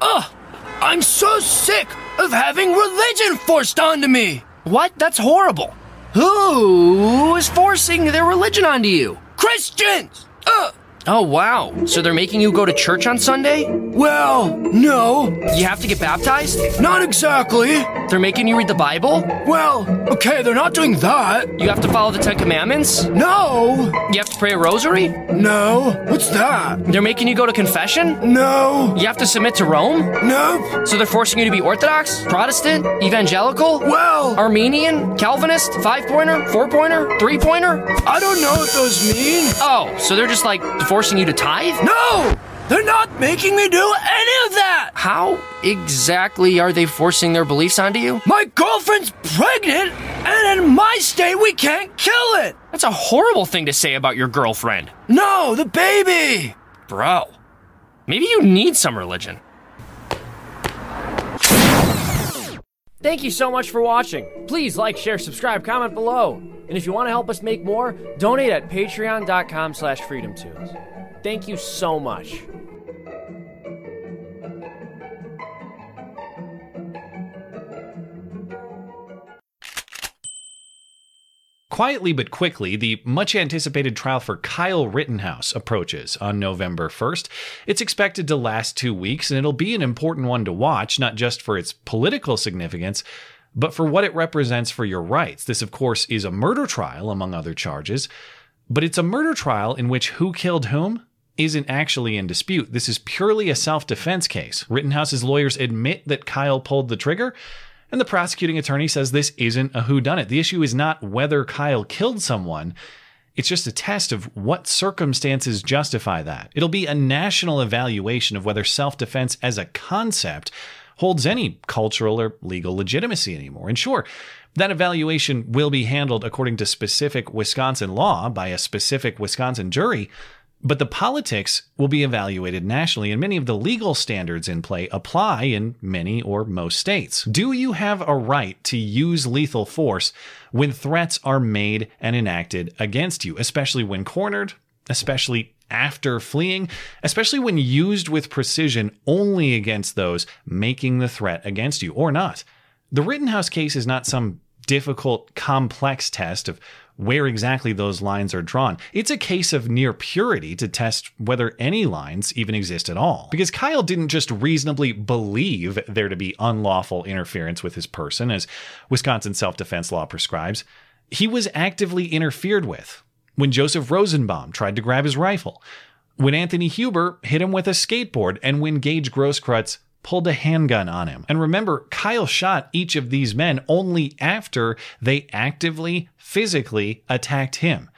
Ugh! I'm so sick of having religion forced onto me! What? That's horrible. Who is forcing their religion onto you? Christians! Ugh! Oh, wow. So they're making you go to church on Sunday? Well, no, You have to get baptized? not exactly. They're making you read the Bible? Well, okay, they're not doing that. You have to follow the Ten Commandments? No, You have to pray a rosary? no, what's that? They're making you go to confession? No, You have to submit to Rome? nope. So they're forcing you to be Orthodox, Protestant, Evangelical, Well, Arminian, Calvinist, five pointer, four pointer, three pointer? I don't know what those mean. Oh, so they're just like forcing you to tithe? No, they're not making me do any of that. How exactly are they forcing their beliefs onto you? My girlfriend's pregnant, and in my state, we can't kill it. That's a horrible thing to say about your girlfriend. No, the baby. Bro, maybe you need some religion. Thank you so much for watching. Please like, share, subscribe, comment below. And if you want to help us make more, donate at patreon.com slash freedomtoons. Thank you so much. Quietly but quickly, the much anticipated trial for Kyle Rittenhouse approaches on November 1st. It's expected to last two weeks, and it'll be an important one to watch, not just for its political significance, but for what it represents for your rights. This, of course, is a murder trial, among other charges, but it's a murder trial in which who killed whom isn't actually in dispute. This is purely a self defense case. Rittenhouse's lawyers admit that Kyle pulled the trigger, and the prosecuting attorney says this isn't a whodunit. The issue is not whether Kyle killed someone. It's just a test of what circumstances justify that. It'll be a national evaluation of whether self defense as a concept holds any cultural or legal legitimacy anymore. And sure, that evaluation will be handled according to specific Wisconsin law by a specific Wisconsin jury. But the politics will be evaluated nationally, and many of the legal standards in play apply in many or most states. Do you have a right to use lethal force when threats are made and enacted against you, especially when cornered, especially after fleeing, especially when used with precision only against those making the threat against you or not? The Rittenhouse case is not some difficult, complex test of where exactly those lines are drawn. It's a case of near purity to test whether any lines even exist at all. Because Kyle didn't just reasonably believe there to be unlawful interference with his person, as Wisconsin self defense law prescribes, he was actively interfered with when Joseph Rosenbaum tried to grab his rifle, when Anthony Huber hit him with a skateboard, and when Gage Grosskreutz pulled a handgun on him. And remember, Kyle shot each of these men only after they actively, physically attacked him.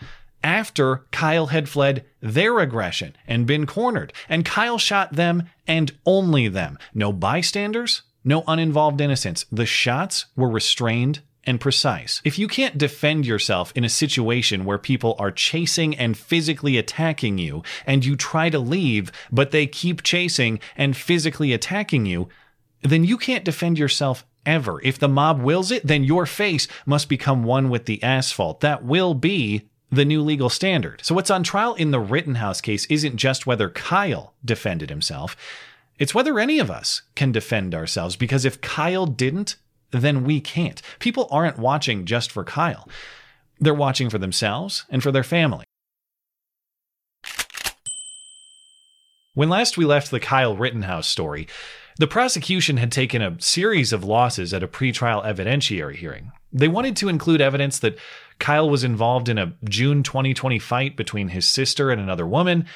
After Kyle had fled their aggression and been cornered. And Kyle shot them and only them. No bystanders, no uninvolved innocents. The shots were restrained and precise. If you can't defend yourself in a situation where people are chasing and physically attacking you, and you try to leave, but they keep chasing and physically attacking you, then you can't defend yourself ever. If the mob wills it, then your face must become one with the asphalt. That will be the new legal standard. So, what's on trial in the Rittenhouse case isn't just whether Kyle defended himself, it's whether any of us can defend ourselves. Because if Kyle didn't, then we can't. People aren't watching just for Kyle, they're watching for themselves and for their family. When last we left the Kyle Rittenhouse story, the prosecution had taken a series of losses at a pretrial evidentiary hearing. They wanted to include evidence that Kyle was involved in a June 2020 fight between his sister and another woman.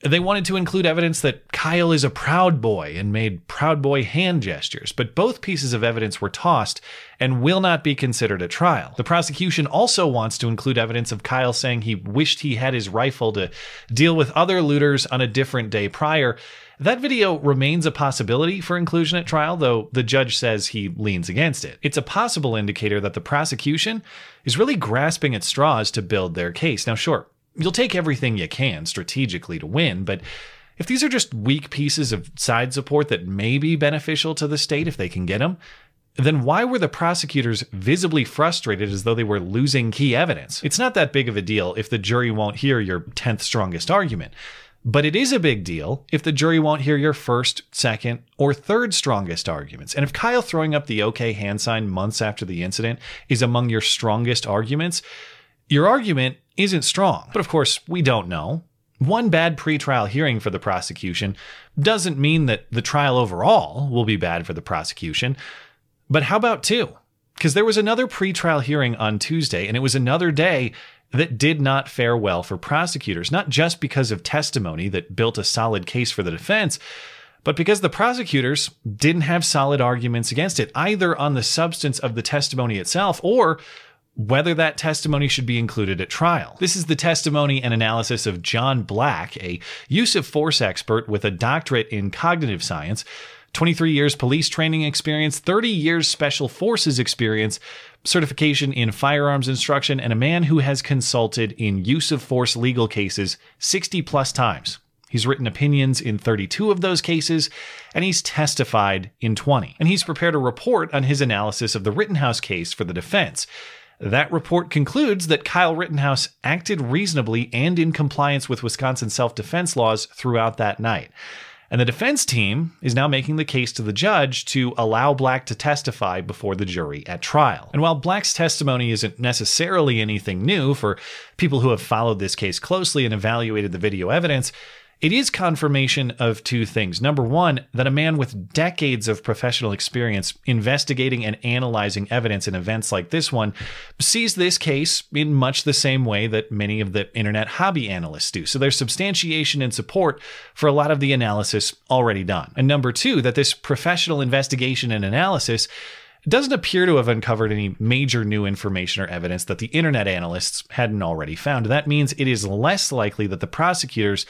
They wanted to include evidence that Kyle is a Proud Boy and made Proud Boy hand gestures, but both pieces of evidence were tossed and will not be considered at trial. The prosecution also wants to include evidence of Kyle saying he wished he had his rifle to deal with other looters on a different day prior. That video remains a possibility for inclusion at trial, though the judge says he leans against it. It's a possible indicator that the prosecution is really grasping at straws to build their case. Now, sure, you'll take everything you can strategically to win, but if these are just weak pieces of side support that may be beneficial to the state if they can get them, then why were the prosecutors visibly frustrated as though they were losing key evidence? It's not that big of a deal if the jury won't hear your 10th strongest argument. But it is a big deal if the jury won't hear your first, second, or third strongest arguments. And if Kyle throwing up the okay hand sign months after the incident is among your strongest arguments, your argument isn't strong. But of course, we don't know. One bad pretrial hearing for the prosecution doesn't mean that the trial overall will be bad for the prosecution. But how about two? Because there was another pretrial hearing on Tuesday, and it was another day that did not fare well for prosecutors, not just because of testimony that built a solid case for the defense, but because the prosecutors didn't have solid arguments against it, either on the substance of the testimony itself or whether that testimony should be included at trial. This is the testimony and analysis of John Black, a use of force expert with a doctorate in cognitive science 23 years police training experience, 30 years special forces experience, certification in firearms instruction, and a man who has consulted in use of force legal cases 60 plus times. He's written opinions in 32 of those cases, and he's testified in 20. And he's prepared a report on his analysis of the Rittenhouse case for the defense. That report concludes that Kyle Rittenhouse acted reasonably and in compliance with Wisconsin self defense laws throughout that night. And the defense team is now making the case to the judge to allow Black to testify before the jury at trial. And while Black's testimony isn't necessarily anything new for people who have followed this case closely and evaluated the video evidence, it is confirmation of two things. Number one, that a man with decades of professional experience investigating and analyzing evidence in events like this one sees this case in much the same way that many of the internet hobby analysts do. So there's substantiation and support for a lot of the analysis already done. And number two, that this professional investigation and analysis doesn't appear to have uncovered any major new information or evidence that the internet analysts hadn't already found. That means it is less likely that the prosecutors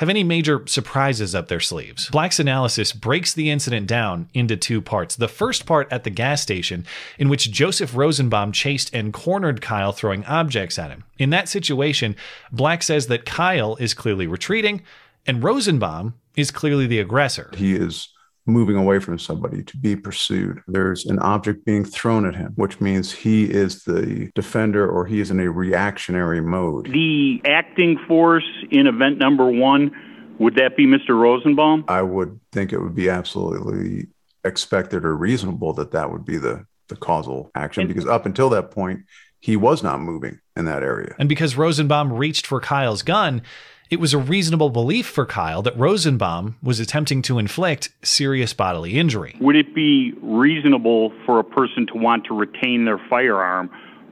have any major surprises up their sleeves. Black's analysis breaks the incident down into two parts. The first part at the gas station, in which Joseph Rosenbaum chased and cornered Kyle, throwing objects at him. In that situation, Black says that Kyle is clearly retreating and Rosenbaum is clearly the aggressor. He is moving away from somebody to be pursued. There's an object being thrown at him, which means he is the defender or he is in a reactionary mode. The acting force in event number one, would that be Mr. Rosenbaum? I would think it would be absolutely expected or reasonable that that would be the, the causal action because up until that point, he was not moving in that area. And because Rosenbaum reached for Kyle's gun, it was a reasonable belief for Kyle that Rosenbaum was attempting to inflict serious bodily injury. Would it be reasonable for a person to want to retain their firearm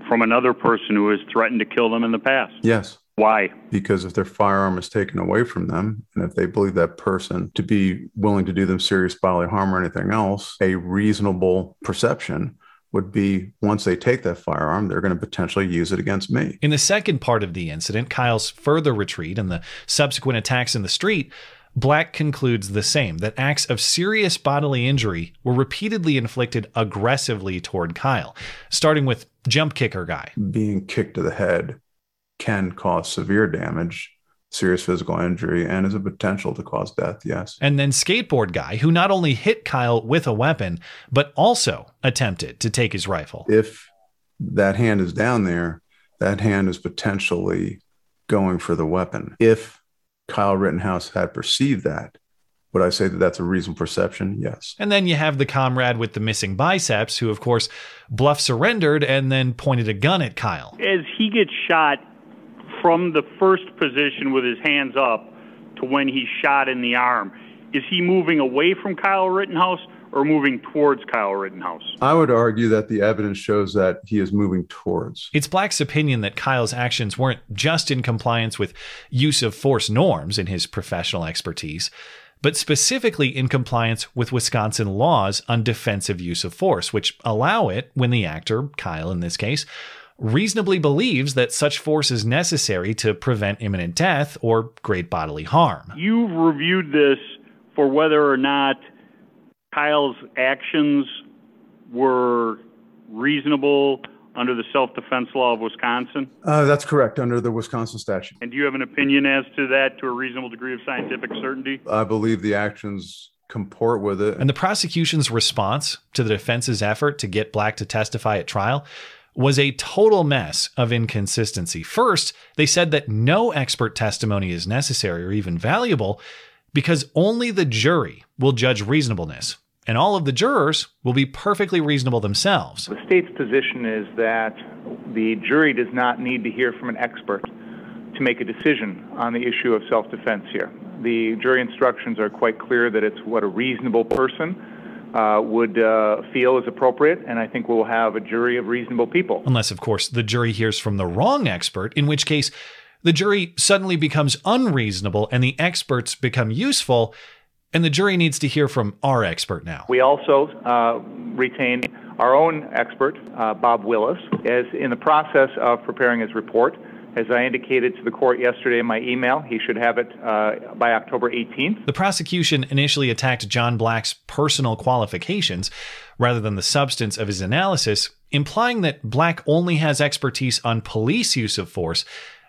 from another person who has threatened to kill them in the past? Yes. Why? Because if their firearm is taken away from them, and if they believe that person to be willing to do them serious bodily harm or anything else, a reasonable perception would be once they take that firearm, they're going to potentially use it against me. In the second part of the incident, Kyle's further retreat and the subsequent attacks in the street, Black concludes the same that acts of serious bodily injury were repeatedly inflicted aggressively toward Kyle, starting with jump kicker guy. Being kicked to the head can cause severe damage serious physical injury and is a potential to cause death, yes. And then skateboard guy who not only hit Kyle with a weapon, but also attempted to take his rifle. If that hand is down there, that hand is potentially going for the weapon. If Kyle Rittenhouse had perceived that, would I say that that's a reasonable perception? Yes. And then you have the comrade with the missing biceps, who, of course, bluff surrendered and then pointed a gun at Kyle. As he gets shot, from the first position with his hands up to when he's shot in the arm, is he moving away from Kyle Rittenhouse or moving towards Kyle Rittenhouse? I would argue that the evidence shows that he is moving towards. It's Black's opinion that Kyle's actions weren't just in compliance with use of force norms in his professional expertise, but specifically in compliance with Wisconsin laws on defensive use of force, which allow it when the actor, Kyle in this case, reasonably believes that such force is necessary to prevent imminent death or great bodily harm. You've reviewed this for whether or not Kyle's actions were reasonable under the self defense law of Wisconsin? Uh, that's correct, under the Wisconsin statute. And do you have an opinion as to that to a reasonable degree of scientific certainty? I believe the actions comport with it. And the prosecution's response to the defense's effort to get Black to testify at trial was a total mess of inconsistency. First, they said that no expert testimony is necessary or even valuable because only the jury will judge reasonableness, and all of the jurors will be perfectly reasonable themselves. The state's position is that the jury does not need to hear from an expert to make a decision on the issue of self defense here. The jury instructions are quite clear that it's what a reasonable person would uh, feel is appropriate, and I think we'll have a jury of reasonable people. Unless, of course, the jury hears from the wrong expert, in which case the jury suddenly becomes unreasonable and the experts become useful, and the jury needs to hear from our expert now. We also uh, retain our own expert, uh, Bob Willis, as in the process of preparing his report. As I indicated to the court yesterday in my email, he should have it uh, by October 18th. The prosecution initially attacked John Black's personal qualifications rather than the substance of his analysis, implying that Black only has expertise on police use of force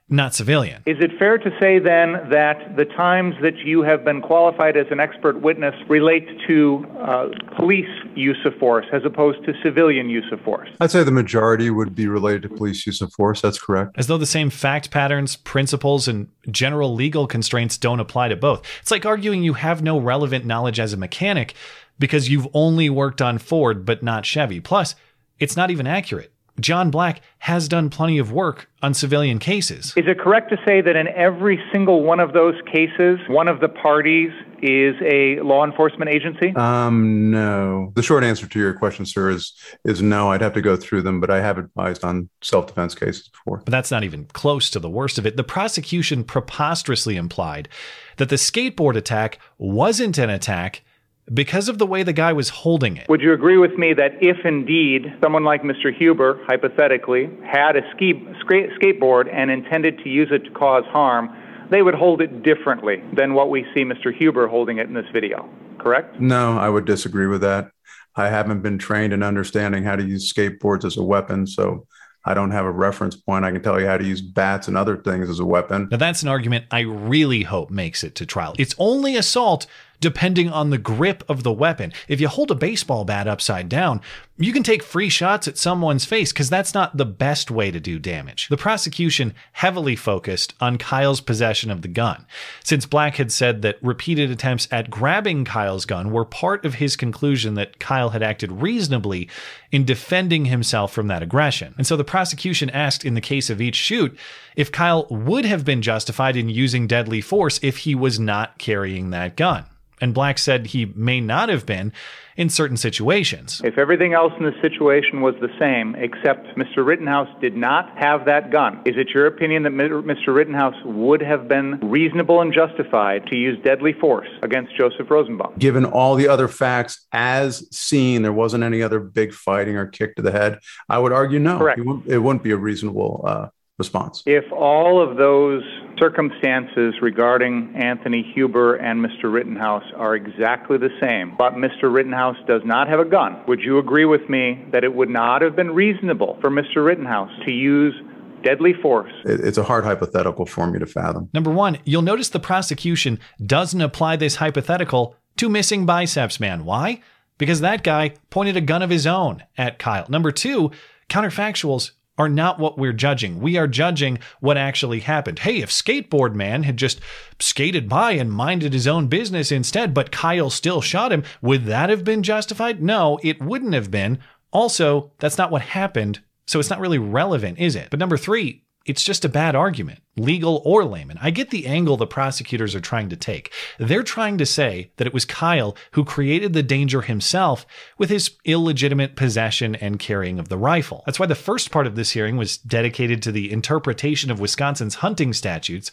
not civilian. Is it fair to say then that the times that you have been qualified as an expert witness relate to uh, police use of force as opposed to civilian use of force? I'd say the majority would be related to police use of force. That's correct. As though the same fact patterns, principles, and general legal constraints don't apply to both. It's like arguing you have no relevant knowledge as a mechanic because you've only worked on Ford but not Chevy. Plus, it's not even accurate. John Black has done plenty of work on civilian cases. Is it correct to say that in every single one of those cases, one of the parties is a law enforcement agency? Um, no. The short answer to your question, sir, is is no. I'd have to go through them, but I have advised on self defense cases before. But that's not even close to the worst of it. The prosecution preposterously implied that the skateboard attack wasn't an attack because of the way the guy was holding it. Would you agree with me that if indeed someone like Mr. Huber, hypothetically, had a ski, skateboard and intended to use it to cause harm, they would hold it differently than what we see Mr. Huber holding it in this video, correct? No, I would disagree with that. I haven't been trained in understanding how to use skateboards as a weapon, so I don't have a reference point. I can tell you how to use bats and other things as a weapon. Now, that's an argument I really hope makes it to trial. It's only assault depending on the grip of the weapon. If you hold a baseball bat upside down, you can take free shots at someone's face because that's not the best way to do damage. The prosecution heavily focused on Kyle's possession of the gun, since Black had said that repeated attempts at grabbing Kyle's gun were part of his conclusion that Kyle had acted reasonably in defending himself from that aggression. And so the prosecution asked in the case of each shoot if Kyle would have been justified in using deadly force if he was not carrying that gun and Black said he may not have been in certain situations. If everything else in the situation was the same, except Mr. Rittenhouse did not have that gun, is it your opinion that Mr. Rittenhouse would have been reasonable and justified to use deadly force against Joseph Rosenbaum? Given all the other facts as seen, there wasn't any other big fighting or kick to the head. I would argue no. Correct. It, wouldn't, it wouldn't be a reasonable uh, response. If all of those circumstances regarding Anthony Huber and Mr. Rittenhouse are exactly the same, but Mr. Rittenhouse does not have a gun, would you agree with me that it would not have been reasonable for Mr. Rittenhouse to use deadly force. It's a hard hypothetical for me to fathom. Number one, you'll notice the prosecution doesn't apply this hypothetical to missing biceps man. Why? Because that guy pointed a gun of his own at Kyle. Number two, counterfactuals are not what we're judging. We are judging what actually happened. Hey, if Skateboard Man had just skated by and minded his own business instead, but Kyle still shot him, would that have been justified? No, it wouldn't have been. Also, that's not what happened, so it's not really relevant, is it? But number three, it's just a bad argument, legal or layman. I get the angle the prosecutors are trying to take. They're trying to say that it was Kyle who created the danger himself with his illegitimate possession and carrying of the rifle. That's why the first part of this hearing was dedicated to the interpretation of Wisconsin's hunting statutes.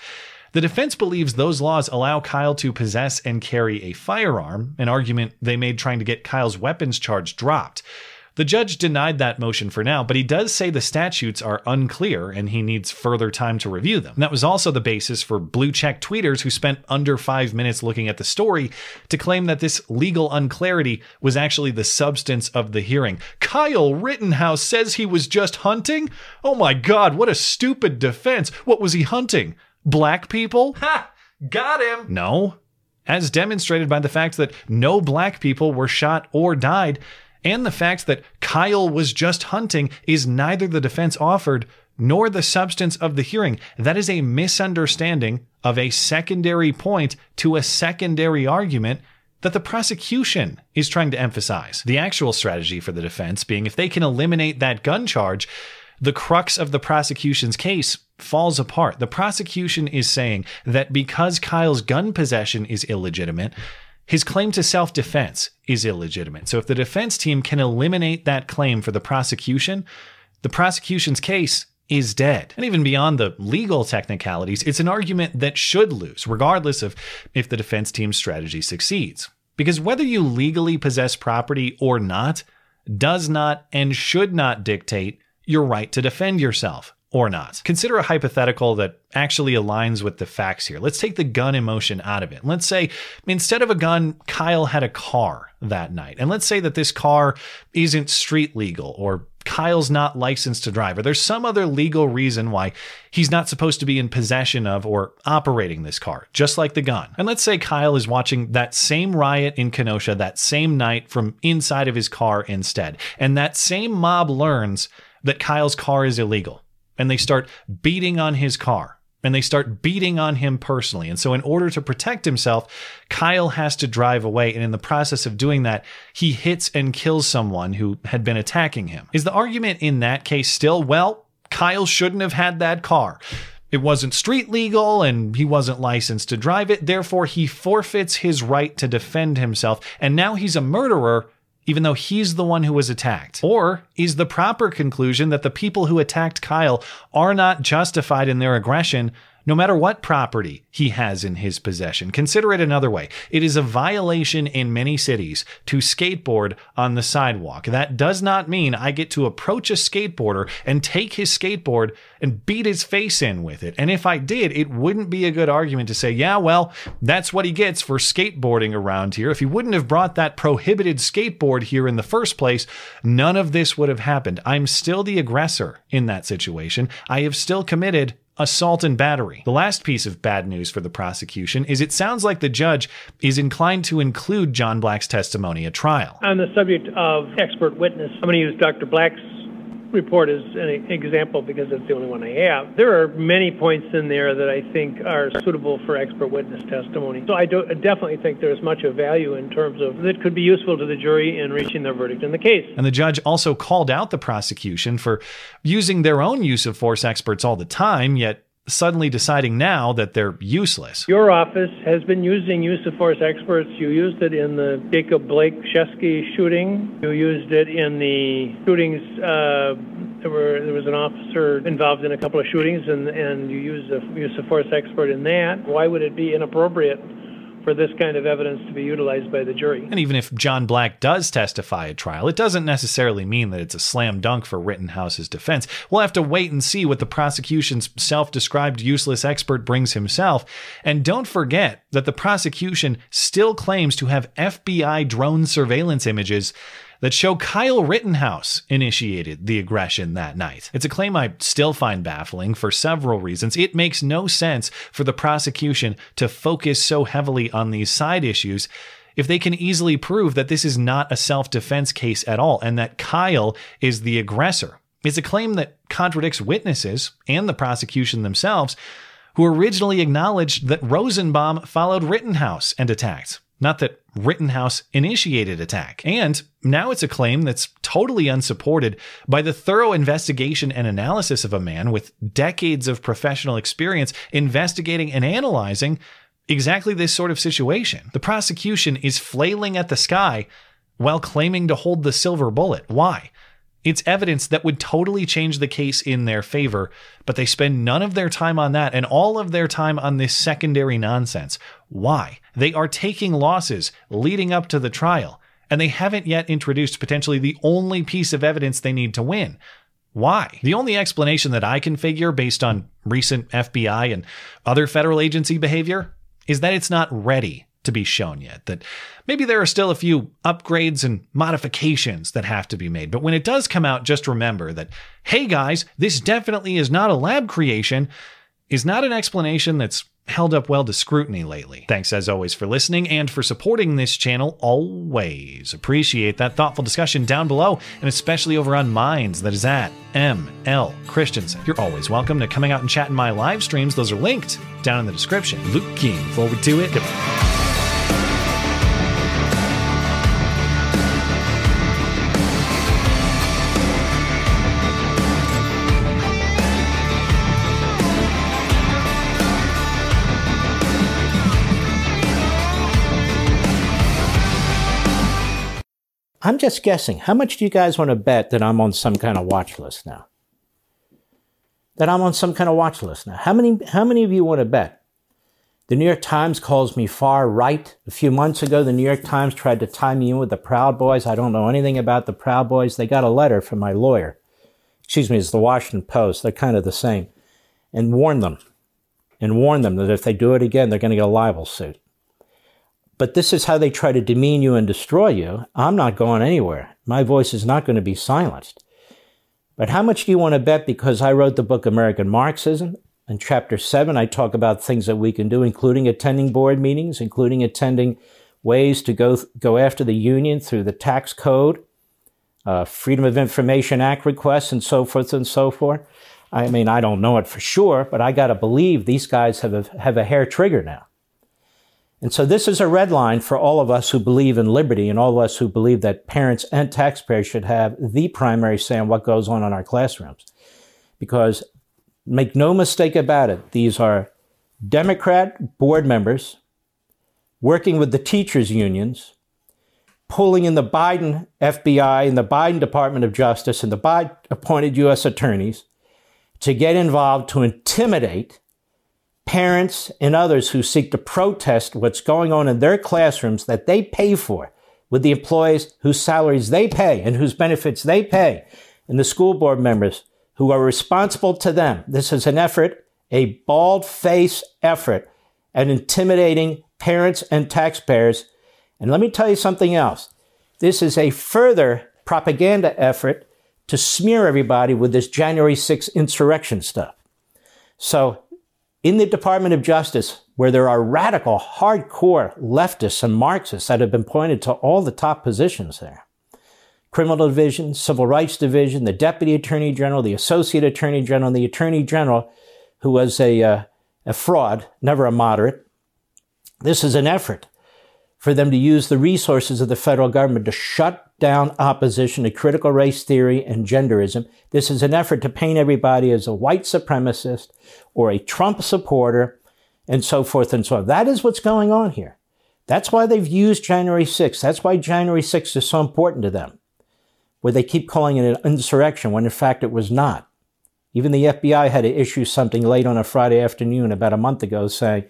The defense believes those laws allow Kyle to possess and carry a firearm, an argument they made trying to get Kyle's weapons charge dropped. The judge denied that motion for now, but he does say the statutes are unclear and he needs further time to review them. And that was also the basis for blue check tweeters who spent under five minutes looking at the story to claim that this legal unclarity was actually the substance of the hearing. Kyle Rittenhouse says he was just hunting? Oh my god, what a stupid defense. What was he hunting? Black people? Ha! Got him! No. As demonstrated by the fact that no black people were shot or died and the fact that Kyle was just hunting is neither the defense offered nor the substance of the hearing. That is a misunderstanding of a secondary point to a secondary argument that the prosecution is trying to emphasize. The actual strategy for the defense being if they can eliminate that gun charge, the crux of the prosecution's case falls apart. The prosecution is saying that because Kyle's gun possession is illegitimate, his claim to self defense is illegitimate. So if the defense team can eliminate that claim for the prosecution, the prosecution's case is dead. And even beyond the legal technicalities, it's an argument that should lose, regardless of if the defense team's strategy succeeds. Because whether you legally possess property or not does not and should not dictate your right to defend yourself or not. Consider a hypothetical that actually aligns with the facts here. Let's take the gun emotion out of it. Let's say instead of a gun, Kyle had a car that night. And let's say that this car isn't street legal or Kyle's not licensed to drive, or there's some other legal reason why he's not supposed to be in possession of or operating this car, just like the gun. And let's say Kyle is watching that same riot in Kenosha that same night from inside of his car instead. And that same mob learns that Kyle's car is illegal and they start beating on his car and they start beating on him personally. And so, in order to protect himself, Kyle has to drive away. And in the process of doing that, he hits and kills someone who had been attacking him. Is the argument in that case still, well, Kyle shouldn't have had that car? It wasn't street legal and he wasn't licensed to drive it. Therefore, he forfeits his right to defend himself. And now he's a murderer even though he's the one who was attacked? Or is the proper conclusion that the people who attacked Kyle are not justified in their aggression no matter what property he has in his possession. Consider it another way. It is a violation in many cities to skateboard on the sidewalk. That does not mean I get to approach a skateboarder and take his skateboard and beat his face in with it. And if I did, it wouldn't be a good argument to say, yeah, well, that's what he gets for skateboarding around here. If he wouldn't have brought that prohibited skateboard here in the first place, none of this would have happened. I'm still the aggressor in that situation. I have still committed assault and battery. The last piece of bad news for the prosecution is it sounds like the judge is inclined to include John Black's testimony at trial. On the subject of expert witness, I'm going to use Dr. Black's report is an example because it's the only one I have. There are many points in there that I think are suitable for expert witness testimony. So I, do, definitely think there's much of value in terms of that could be useful to the jury in reaching their verdict in the case. And the judge also called out the prosecution for using their own use of force experts all the time, yet suddenly deciding now that they're useless. Your office has been using use of force experts. You used it in the Jacob Blake Sheskey shooting. You used it in the shootings. Uh, there, were, there was an officer involved in a couple of shootings, and, and you used a use of force expert in that. Why would it be inappropriate for this kind of evidence to be utilized by the jury. And even if John Black does testify at trial, it doesn't necessarily mean that it's a slam dunk for Rittenhouse's defense. We'll have to wait and see what the prosecution's self described useless expert brings himself. And don't forget that the prosecution still claims to have FBI drone surveillance images that show Kyle Rittenhouse initiated the aggression that night. It's a claim I still find baffling for several reasons. It makes no sense for the prosecution to focus so heavily on these side issues if they can easily prove that this is not a self defense case at all and that Kyle is the aggressor. It's a claim that contradicts witnesses and the prosecution themselves, who originally acknowledged that Rosenbaum followed Rittenhouse and attacked. Not that Rittenhouse initiated attack. And now it's a claim that's totally unsupported by the thorough investigation and analysis of a man with decades of professional experience investigating and analyzing exactly this sort of situation. The prosecution is flailing at the sky while claiming to hold the silver bullet. Why? It's evidence that would totally change the case in their favor, but they spend none of their time on that and all of their time on this secondary nonsense. Why? They are taking losses leading up to the trial, and they haven't yet introduced potentially the only piece of evidence they need to win. Why? The only explanation that I can figure based on recent FBI and other federal agency behavior is that it's not ready to be shown yet. That maybe there are still a few upgrades and modifications that have to be made. But when it does come out, just remember that, hey guys, this definitely is not a lab creation, is not an explanation that's held up well to scrutiny lately. Thanks as always for listening and for supporting this channel always. Appreciate that thoughtful discussion down below and especially over on Minds that is at ML Christiansen. You're always welcome to coming out and chat in my live streams. Those are linked down in the description. Looking forward to it. I'm just guessing. How much do you guys want to bet that I'm on some kind of watch list now? That I'm on some kind of watch list now. How many how many of you want to bet? The New York Times calls me far right. A few months ago, the New York Times tried to tie me in with the Proud Boys. I don't know anything about the Proud Boys. They got a letter from my lawyer. Excuse me, it's the Washington Post. They're kind of the same. And warned them. And warned them that if they do it again, they're going to get a libel suit but this is how they try to demean you and destroy you. I'm not going anywhere. My voice is not going to be silenced. But how much do you want to bet? Because I wrote the book American Marxism. In chapter seven, I talk about things that we can do, including attending board meetings, including attending ways to go, go after the union through the tax code, uh, Freedom of Information Act requests, and so forth and so forth. I mean, I don't know it for sure, but I got to believe these guys have a, have a hair trigger now. And so this is a red line for all of us who believe in liberty and all of us who believe that parents and taxpayers should have the primary say on what goes on in our classrooms. Because make no mistake about it, these are Democrat board members working with the teachers unions, pulling in the Biden FBI and the Biden Department of Justice and the Biden appointed U.S. attorneys to get involved to intimidate parents and others who seek to protest what's going on in their classrooms that they pay for with the employees whose salaries they pay and whose benefits they pay and the school board members who are responsible to them. This is an effort, a bald face effort at intimidating parents and taxpayers. And let me tell you something else. This is a further propaganda effort to smear everybody with this January 6th insurrection stuff. So in the Department of Justice, where there are radical, hardcore leftists and Marxists that have been pointed to all the top positions there. Criminal Division, Civil Rights Division, the Deputy Attorney General, the Associate Attorney General, and the Attorney General, who was a, uh, a fraud, never a moderate. This is an effort for them to use the resources of the federal government to shut down opposition to critical race theory and genderism. This is an effort to paint everybody as a white supremacist or a Trump supporter and so forth and so on. That is what's going on here. That's why they've used January 6th. That's why January 6th is so important to them, where they keep calling it an insurrection when in fact it was not. Even the FBI had to issue something late on a Friday afternoon about a month ago saying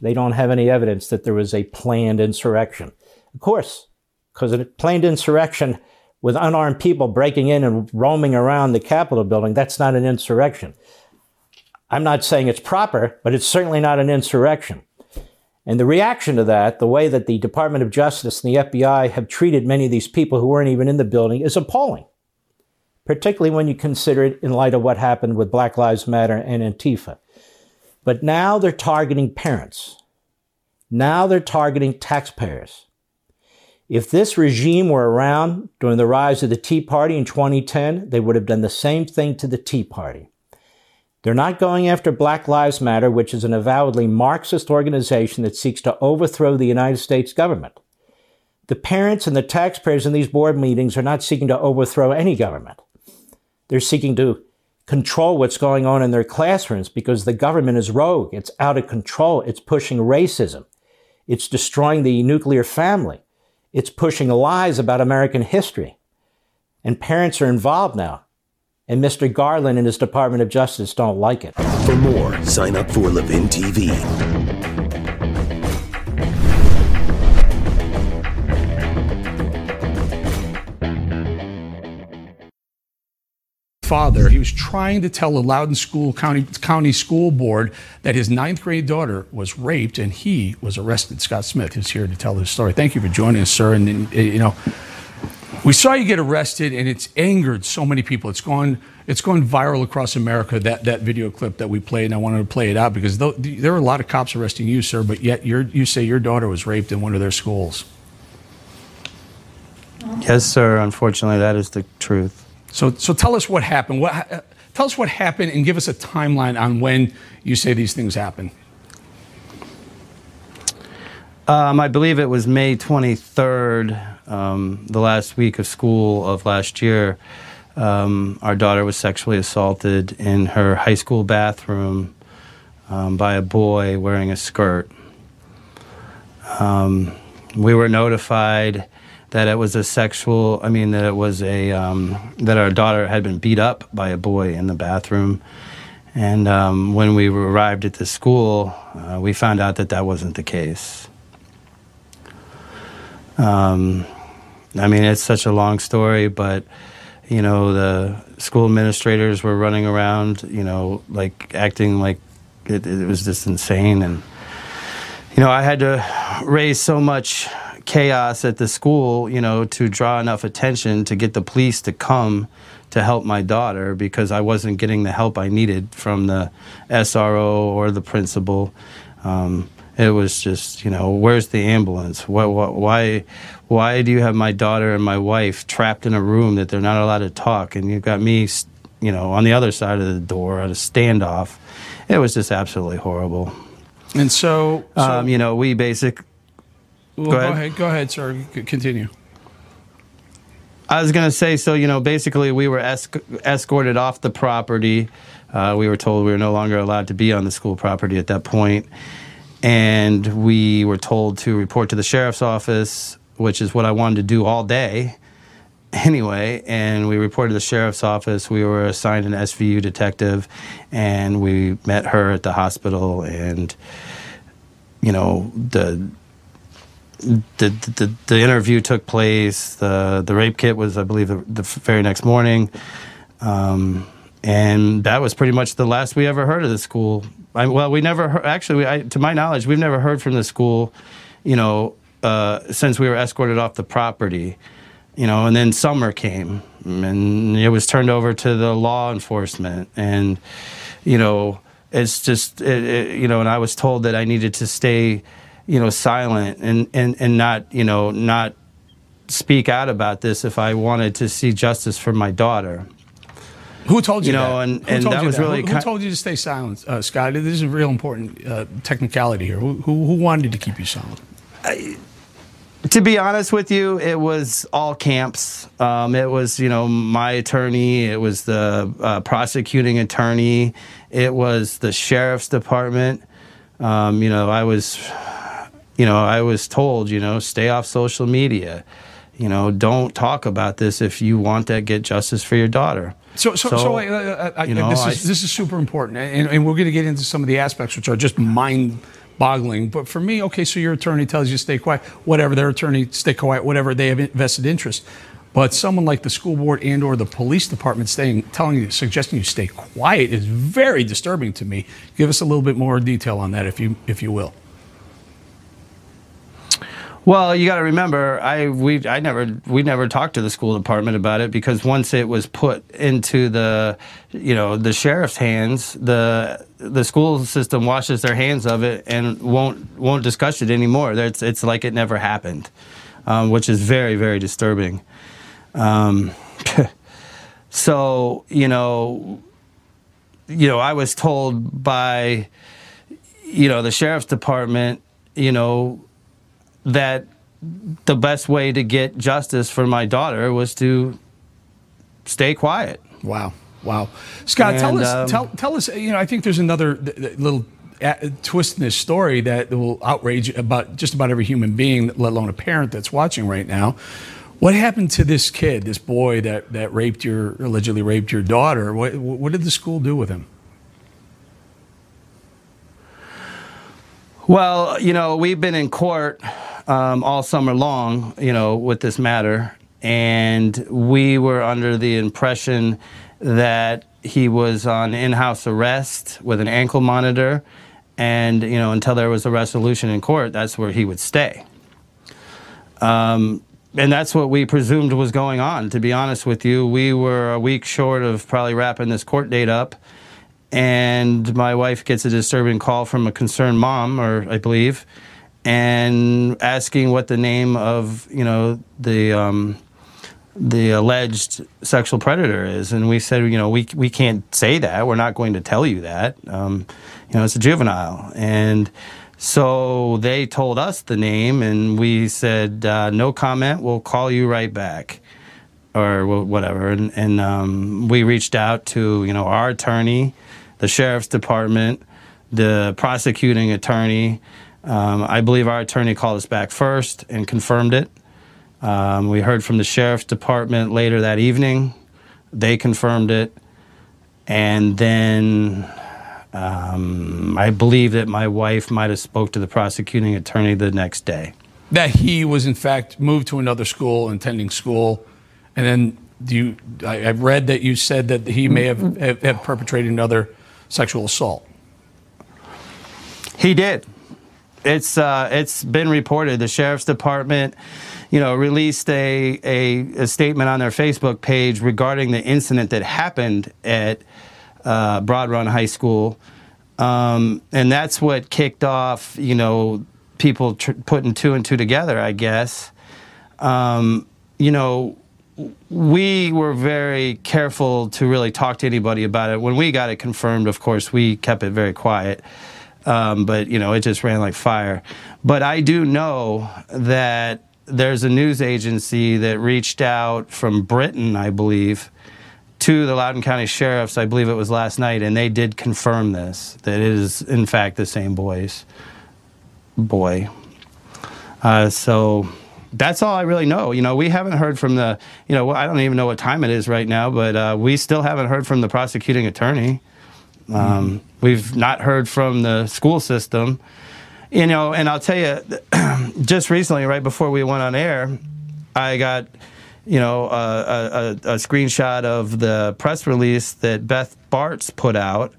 they don't have any evidence that there was a planned insurrection. Of course, because a planned insurrection with unarmed people breaking in and roaming around the Capitol building, that's not an insurrection. I'm not saying it's proper, but it's certainly not an insurrection. And the reaction to that, the way that the Department of Justice and the FBI have treated many of these people who weren't even in the building, is appalling, particularly when you consider it in light of what happened with Black Lives Matter and Antifa. But now they're targeting parents. Now they're targeting taxpayers. If this regime were around during the rise of the Tea Party in 2010, they would have done the same thing to the Tea Party. They're not going after Black Lives Matter, which is an avowedly Marxist organization that seeks to overthrow the United States government. The parents and the taxpayers in these board meetings are not seeking to overthrow any government. They're seeking to control what's going on in their classrooms because the government is rogue. It's out of control. It's pushing racism. It's destroying the nuclear family. It's pushing lies about American history. And parents are involved now. And Mr. Garland and his Department of Justice don't like it. For more, sign up for Levin TV. Father. He was trying to tell the Loudoun School County, County School Board that his ninth grade daughter was raped and he was arrested. Scott Smith is here to tell his story. Thank you for joining us, sir. And, you know, We saw you get arrested, and it's angered so many people. It's gone, it's gone viral across America. That that video clip that we played, and I wanted to play it out because th- there were a lot of cops arresting you, sir. But yet, you say your daughter was raped in one of their schools. Yes, sir. Unfortunately, that is the truth. So, so tell us what happened. What, uh, tell us what happened, and give us a timeline on when you say these things happen. Um, I believe it was May 23rd, um, the last week of school of last year. Um, our daughter was sexually assaulted in her high school bathroom by a boy wearing a skirt. We were notified that it was a sexual, I mean, that it was a, um, that our daughter had been beat up by a boy in the bathroom. And when we arrived at the school, uh, we found out that that wasn't the case. Um, I mean, it's such a long story, but you know, the school administrators were running around, you know, like acting like it, it was just insane. And, you know, I had to raise so much chaos at the school, you know, to draw enough attention to get the police to come to help my daughter because I wasn't getting the help I needed from the SRO or the principal. Um, it was just, you know, where's the ambulance? Why, why, why do you have my daughter and my wife trapped in a room that they're not allowed to talk? And you've got me, you know, on the other side of the door at a standoff. It was just absolutely horrible. And so, so um, you know, we basic. Well, go, ahead. go ahead, go ahead, sir. Continue. I was going to say, so you know, basically, we were esc- escorted off the property. Uh, we were told we were no longer allowed to be on the school property at that point. point and we were told to report to the sheriff's office, which is what I wanted to do all day anyway. And we reported to the sheriff's office. We were assigned an SVU detective, and we met her at the hospital. And you know the the, the, the interview took place. The the rape kit was, I believe, the, the very next morning, um, and that was pretty much the last we ever heard of the school I, well, we never heard, actually, we, I, to my knowledge, we've never heard from the school, you know, uh, since we were escorted off the property, you know, and then summer came and it was turned over to the law enforcement. And, you know, it's just, it, it, you know, and I was told that I needed to stay, you know, silent and, and, and not, you know, not speak out about this if I wanted to see justice for my daughter. Who told you, you know, that? and, who and that was that? really who, who, told you to stay silent, uh, Scott? This is a real important uh, technicality here. Who, who, who wanted to keep you silent? I, to be honest with you, it was all camps. Um, it was, you know, my attorney. It was the uh, prosecuting attorney. It was the sheriff's department. Um, you know, I was, you know, I was told, you know, stay off social media. You know, don't talk about this if you want to get justice for your daughter. So, so, so, so I, I, I, you know, this, is, this is super important, and, and we're going to get into some of the aspects which are just mind boggling. But for me, okay, so your attorney tells you to stay quiet, whatever their attorney stay quiet, whatever they have vested interest. But someone like the school board and or the police department staying, telling you, suggesting you stay quiet is very disturbing to me. Give us a little bit more detail on that, if you if you will. Well, you got to remember, I we I never we never talked to the school department about it because once it was put into the you know the sheriff's hands, the the school system washes their hands of it and won't won't discuss it anymore. It's it's like it never happened, um, which is very very disturbing. Um, so you know, you know, I was told by you know the sheriff's department, you know that the best way to get justice for my daughter was to stay quiet. Wow. Wow. Scott, and, tell us, um, tell, tell us, you know, I think there's another little twist in this story that will outrage about just about every human being, let alone a parent that's watching right now. What happened to this kid, this boy that, that raped your, allegedly raped your daughter? What, what did the school do with him? Well, you know, we've been in court um, all summer long, you know, with this matter. And we were under the impression that he was on in-house arrest with an ankle monitor, and you know, until there was a resolution in court, that's where he would stay. Um, and that's what we presumed was going on. To be honest with you, we were a week short of probably wrapping this court date up, and my wife gets a disturbing call from a concerned mom, or I believe, and asking what the name of you know the um, the alleged sexual predator is, and we said, you know, we we can't say that. We're not going to tell you that. Um, you know, it's a juvenile, and so they told us the name, and we said, uh, no comment. We'll call you right back, or whatever. And, and um, we reached out to you know our attorney, the sheriff's department, the prosecuting attorney. Um, I believe our attorney called us back first and confirmed it. Um, we heard from the sheriff's department later that evening. They confirmed it. And then um, I believe that my wife might have spoke to the prosecuting attorney the next day. That he was in fact moved to another school, attending school, and then you. I, have read that you said that he may have, have, have perpetrated another sexual assault. He did. It's uh, it's been reported. The sheriff's department you know, released a, a, a, statement on their Facebook page regarding the incident that happened at uh, Broad Run High School. Um, and that's what kicked off, you know, people tr- putting two and two together, I guess. Um, you know, we were very careful to really talk to anybody about it. When we got it confirmed, of course, we kept it very quiet. Um, but, you know, it just ran like fire. But I do know that there's a news agency that reached out from Britain, I believe, to the Loudoun County Sheriffs, I believe it was last night, and they did confirm this, that it is, in fact, the same boy's boy. Uh, so that's all I really know. You know, we haven't heard from the, you know, I don't even know what time it is right now, but uh, we still haven't heard from the prosecuting attorney. Um. We've not heard from the school system. You know, and I'll tell you, just recently, right before we went on air, I got, you know, a, a, a screenshot of the press release that Beth Barts put out,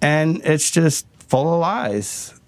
and it's just full of lies.